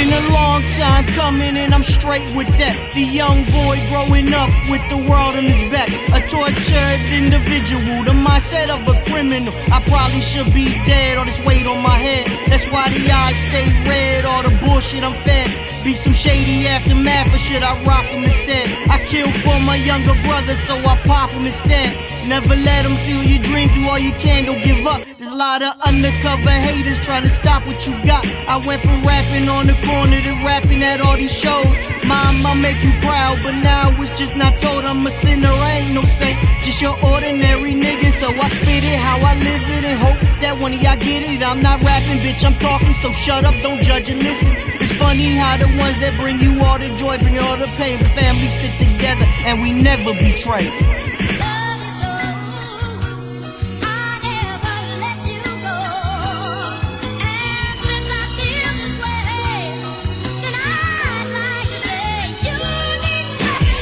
been a long time coming and I'm straight with that. The young boy growing up with the world on his back. A tortured individual, the mindset of a criminal. I probably should be dead, all this weight on my. That's why the eyes stay red, all the bullshit I'm fed. Be some shady aftermath, or should I rock him instead? I kill for my younger brother, so I pop him instead. Never let them steal your dream, do all you can, don't give up. There's a lot of undercover haters trying to stop what you got. I went from rapping on the corner to rapping at all these shows. Mom, I make you proud, but now it's just not told. I'm a sinner, I ain't no saint, just your ordinary nigga. So I spit it how I live it and hope that one of y'all get it. I'm not rapping, bitch, I'm talking, so shut up, don't judge and listen. It's funny how the ones that bring you all the joy bring all the pain, but families stick together and we never betray.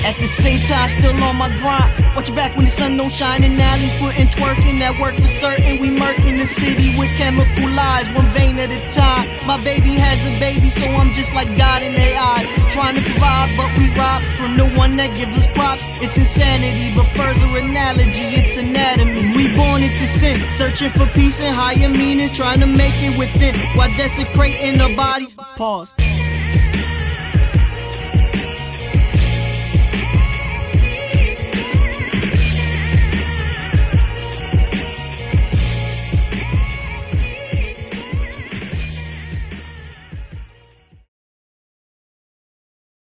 At the same time, still on my grind. Watch your back when the sun don't shine. And alleys putting twerking. That work for certain. We murking the city with chemical lies, one vein at a time. My baby has a baby, so I'm just like God in their eyes. Trying to provide, but we rob from the one that gives us props. It's insanity, but further analogy, it's anatomy. We born into sin, searching for peace and higher meanings, trying to make it within while desecrating our bodies. Pause.